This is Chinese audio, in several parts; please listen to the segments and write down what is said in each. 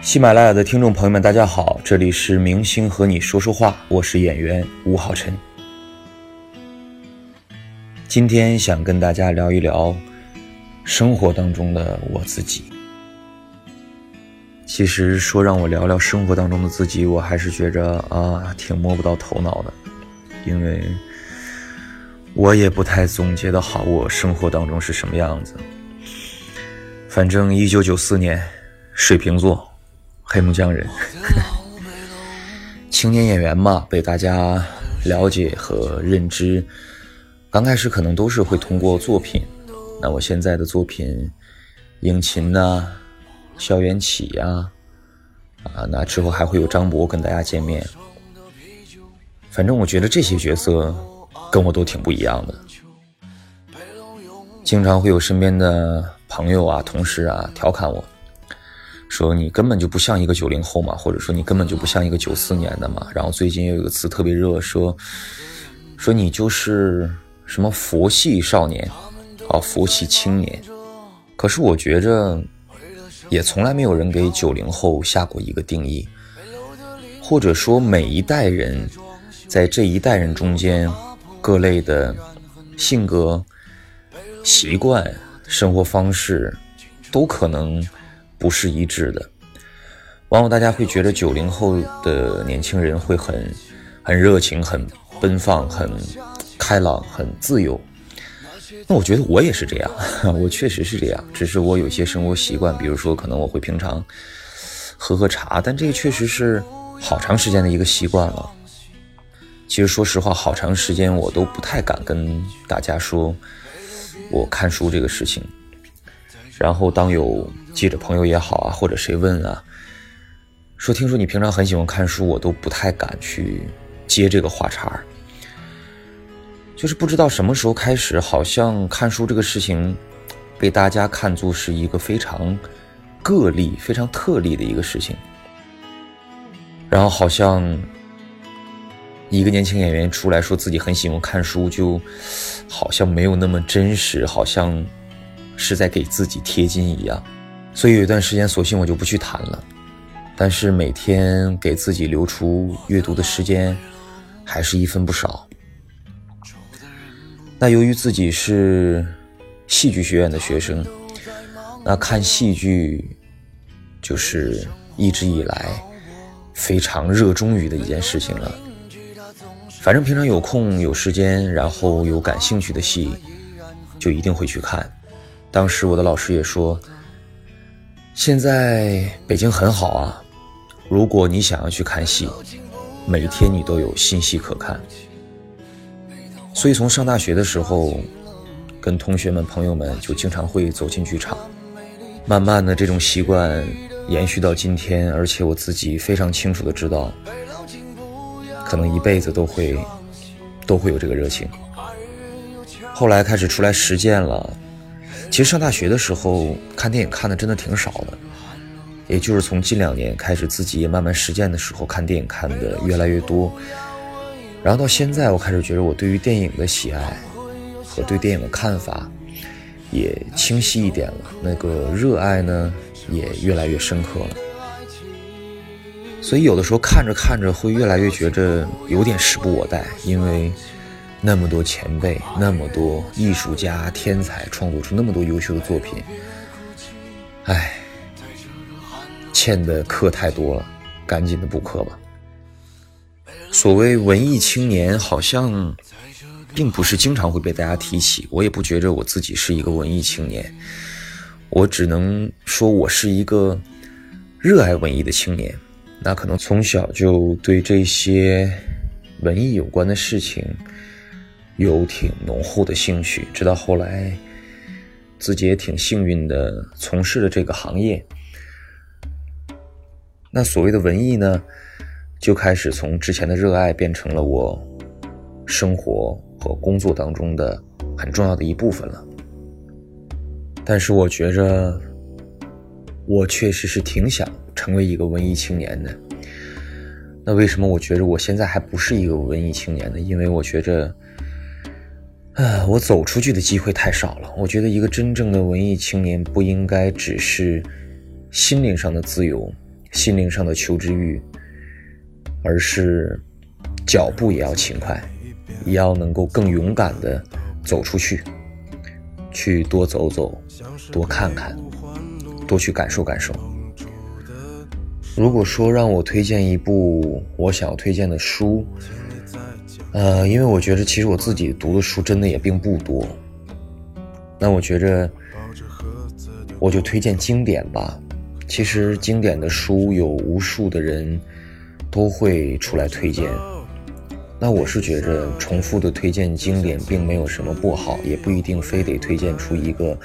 喜马拉雅的听众朋友们，大家好，这里是明星和你说说话，我是演员吴浩辰。今天想跟大家聊一聊生活当中的我自己。其实说让我聊聊生活当中的自己，我还是觉着啊，挺摸不到头脑的，因为我也不太总结的好我生活当中是什么样子。反正一九九四年，水瓶座。黑龙江人，青年演员嘛，被大家了解和认知。刚开始可能都是会通过作品，那我现在的作品，《影琴》呐，《校园起》呀，啊，那之后还会有张博跟大家见面。反正我觉得这些角色跟我都挺不一样的，经常会有身边的朋友啊、同事啊调侃我。说你根本就不像一个九零后嘛，或者说你根本就不像一个九四年的嘛。然后最近又有一个词特别热，说说你就是什么佛系少年，啊，佛系青年。可是我觉着，也从来没有人给九零后下过一个定义，或者说每一代人在这一代人中间，各类的性格、习惯、生活方式，都可能。不是一致的，往往大家会觉得九零后的年轻人会很很热情、很奔放、很开朗、很自由。那我觉得我也是这样，我确实是这样，只是我有些生活习惯，比如说可能我会平常喝喝茶，但这个确实是好长时间的一个习惯了。其实说实话，好长时间我都不太敢跟大家说我看书这个事情。然后当有记者朋友也好啊，或者谁问啊，说听说你平常很喜欢看书，我都不太敢去接这个话茬儿。就是不知道什么时候开始，好像看书这个事情被大家看作是一个非常个例、非常特例的一个事情。然后好像一个年轻演员出来说自己很喜欢看书，就好像没有那么真实，好像。是在给自己贴金一样，所以有一段时间，索性我就不去谈了。但是每天给自己留出阅读的时间，还是一分不少。那由于自己是戏剧学院的学生，那看戏剧就是一直以来非常热衷于的一件事情了。反正平常有空有时间，然后有感兴趣的戏，就一定会去看。当时我的老师也说：“现在北京很好啊，如果你想要去看戏，每天你都有新戏可看。”所以从上大学的时候，跟同学们、朋友们就经常会走进剧场。慢慢的，这种习惯延续到今天，而且我自己非常清楚的知道，可能一辈子都会都会有这个热情。后来开始出来实践了。其实上大学的时候看电影看的真的挺少的，也就是从近两年开始自己也慢慢实践的时候，看电影看的越来越多。然后到现在，我开始觉得我对于电影的喜爱和对电影的看法也清晰一点了，那个热爱呢也越来越深刻了。所以有的时候看着看着会越来越觉着有点时不我待，因为。那么多前辈，那么多艺术家、天才，创作出那么多优秀的作品，唉，欠的课太多了，赶紧的补课吧。所谓文艺青年，好像并不是经常会被大家提起，我也不觉着我自己是一个文艺青年，我只能说我是一个热爱文艺的青年。那可能从小就对这些文艺有关的事情。有挺浓厚的兴趣，直到后来，自己也挺幸运的从事了这个行业。那所谓的文艺呢，就开始从之前的热爱变成了我生活和工作当中的很重要的一部分了。但是我觉着，我确实是挺想成为一个文艺青年的。那为什么我觉着我现在还不是一个文艺青年呢？因为我觉着。啊，我走出去的机会太少了。我觉得一个真正的文艺青年不应该只是心灵上的自由，心灵上的求知欲，而是脚步也要勤快，也要能够更勇敢的走出去，去多走走，多看看，多去感受感受。如果说让我推荐一部我想要推荐的书，呃，因为我觉得其实我自己读的书真的也并不多，那我觉着我就推荐经典吧。其实经典的书有无数的人都会出来推荐，那我是觉着重复的推荐经典并没有什么不好，也不一定非得推荐出一个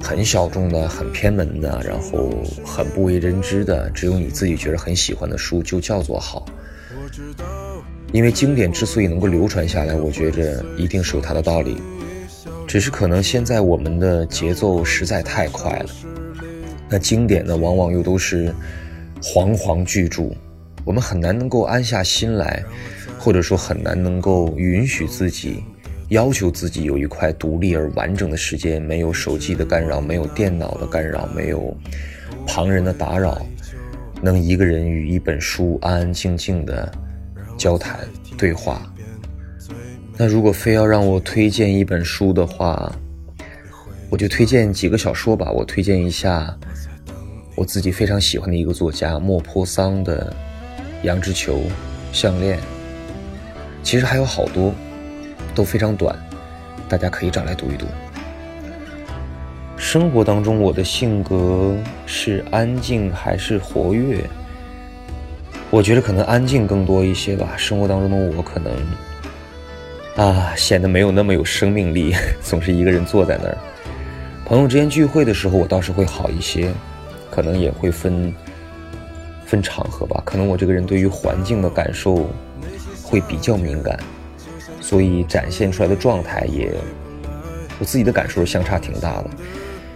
很小众的、很偏门的，然后很不为人知的，只有你自己觉得很喜欢的书就叫做好。因为经典之所以能够流传下来，我觉着一定是有它的道理。只是可能现在我们的节奏实在太快了，那经典呢，往往又都是煌煌巨著，我们很难能够安下心来，或者说很难能够允许自己要求自己有一块独立而完整的时间，没有手机的干扰，没有电脑的干扰，没有旁人的打扰，能一个人与一本书安安静静的。交谈对话。那如果非要让我推荐一本书的话，我就推荐几个小说吧。我推荐一下我自己非常喜欢的一个作家莫泊桑的《羊脂球项链》。其实还有好多都非常短，大家可以找来读一读。生活当中，我的性格是安静还是活跃？我觉得可能安静更多一些吧。生活当中的我可能啊，显得没有那么有生命力，总是一个人坐在那儿。朋友之间聚会的时候，我倒是会好一些，可能也会分分场合吧。可能我这个人对于环境的感受会比较敏感，所以展现出来的状态也，我自己的感受是相差挺大的。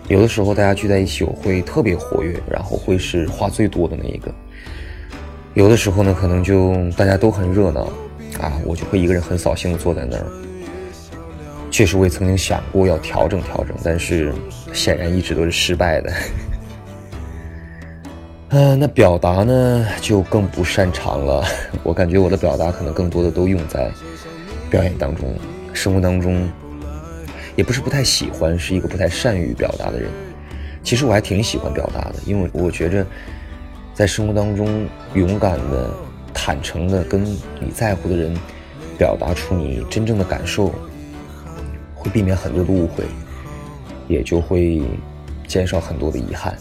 有的时候大家聚在一起，我会特别活跃，然后会是话最多的那一个。有的时候呢，可能就大家都很热闹，啊，我就会一个人很扫兴的坐在那儿。确实，我也曾经想过要调整调整，但是显然一直都是失败的。嗯，那表达呢，就更不擅长了。我感觉我的表达可能更多的都用在表演当中，生活当中也不是不太喜欢，是一个不太善于表达的人。其实我还挺喜欢表达的，因为我觉着。在生活当中，勇敢的、坦诚的跟你在乎的人表达出你真正的感受，会避免很多的误会，也就会减少很多的遗憾。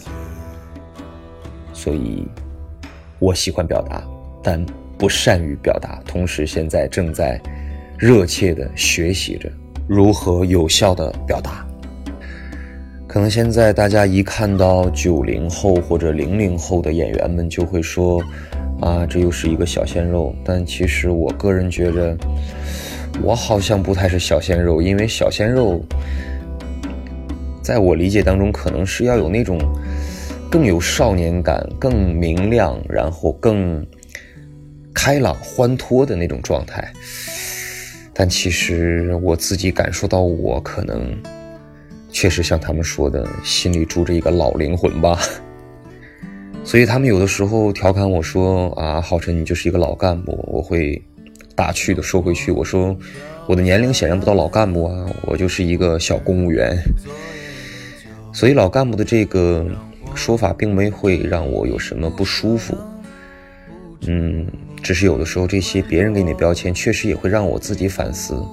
所以，我喜欢表达，但不善于表达。同时，现在正在热切的学习着如何有效的表达。可能现在大家一看到九零后或者零零后的演员们，就会说：“啊，这又是一个小鲜肉。”但其实我个人觉着，我好像不太是小鲜肉，因为小鲜肉，在我理解当中，可能是要有那种更有少年感、更明亮，然后更开朗、欢脱的那种状态。但其实我自己感受到，我可能。确实像他们说的，心里住着一个老灵魂吧。所以他们有的时候调侃我说：“啊，浩辰，你就是一个老干部。”我会打趣的说回去：“我说，我的年龄显然不到老干部啊，我就是一个小公务员。”所以老干部的这个说法并没会让我有什么不舒服。嗯，只是有的时候这些别人给你的标签，确实也会让我自己反思。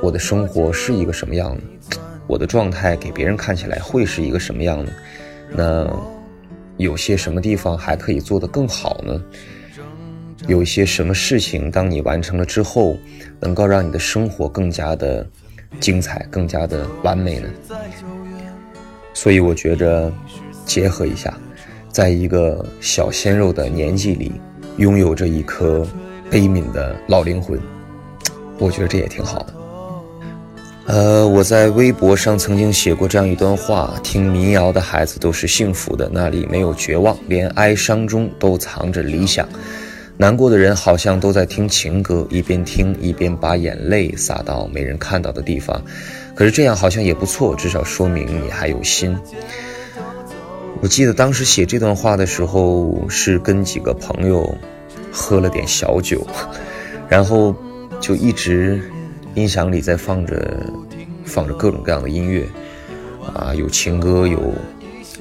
我的生活是一个什么样的？我的状态给别人看起来会是一个什么样的？那有些什么地方还可以做得更好呢？有一些什么事情，当你完成了之后，能够让你的生活更加的精彩、更加的完美呢？所以我觉着，结合一下，在一个小鲜肉的年纪里，拥有着一颗悲悯的老灵魂，我觉得这也挺好的。呃，我在微博上曾经写过这样一段话：听民谣的孩子都是幸福的，那里没有绝望，连哀伤中都藏着理想。难过的人好像都在听情歌，一边听一边把眼泪洒到没人看到的地方。可是这样好像也不错，至少说明你还有心。我记得当时写这段话的时候，是跟几个朋友喝了点小酒，然后就一直音响里在放着放着各种各样的音乐，啊，有情歌，有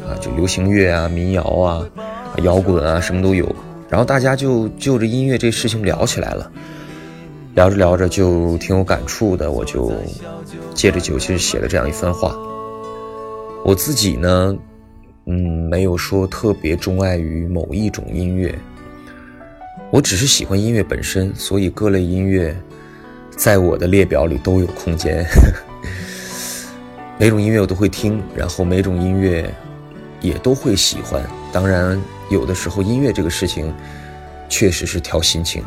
啊，就流行乐啊、民谣啊、摇滚啊，什么都有。然后大家就就着音乐这事情聊起来了，聊着聊着就挺有感触的，我就借着酒劲写了这样一番话。我自己呢。嗯，没有说特别钟爱于某一种音乐，我只是喜欢音乐本身，所以各类音乐在我的列表里都有空间。每种音乐我都会听，然后每种音乐也都会喜欢。当然，有的时候音乐这个事情确实是挑心情。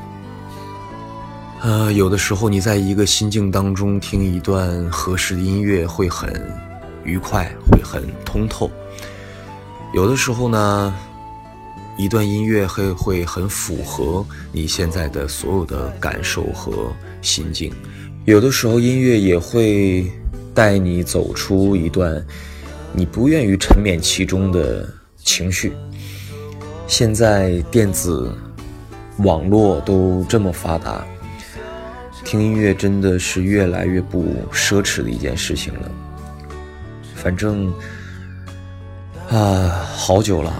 呃，有的时候你在一个心境当中听一段合适的音乐会很愉快，会很通透。有的时候呢，一段音乐会会很符合你现在的所有的感受和心境。有的时候音乐也会带你走出一段你不愿意沉湎其中的情绪。现在电子网络都这么发达，听音乐真的是越来越不奢侈的一件事情了。反正。啊，好久了，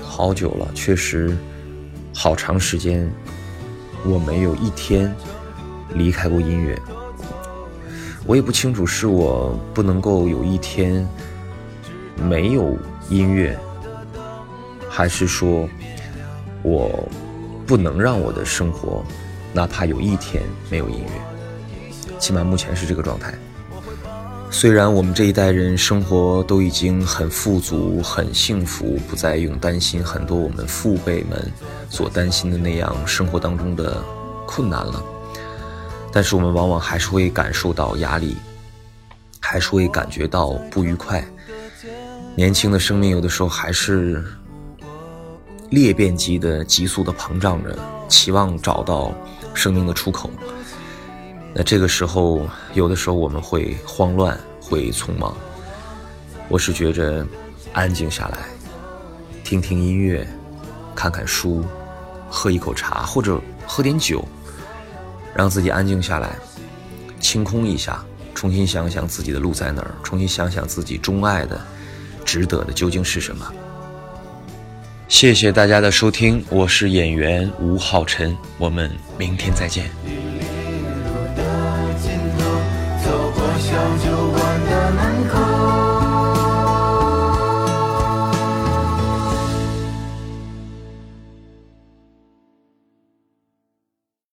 好久了，确实，好长时间，我没有一天离开过音乐。我也不清楚是我不能够有一天没有音乐，还是说我不能让我的生活哪怕有一天没有音乐。起码目前是这个状态。虽然我们这一代人生活都已经很富足、很幸福，不再用担心很多我们父辈们所担心的那样生活当中的困难了，但是我们往往还是会感受到压力，还是会感觉到不愉快。年轻的生命有的时候还是裂变级的、急速的膨胀着，期望找到生命的出口。那这个时候，有的时候我们会慌乱，会匆忙。我是觉着，安静下来，听听音乐，看看书，喝一口茶或者喝点酒，让自己安静下来，清空一下，重新想想自己的路在哪儿，重新想想自己钟爱的、值得的究竟是什么。谢谢大家的收听，我是演员吴浩辰，我们明天再见。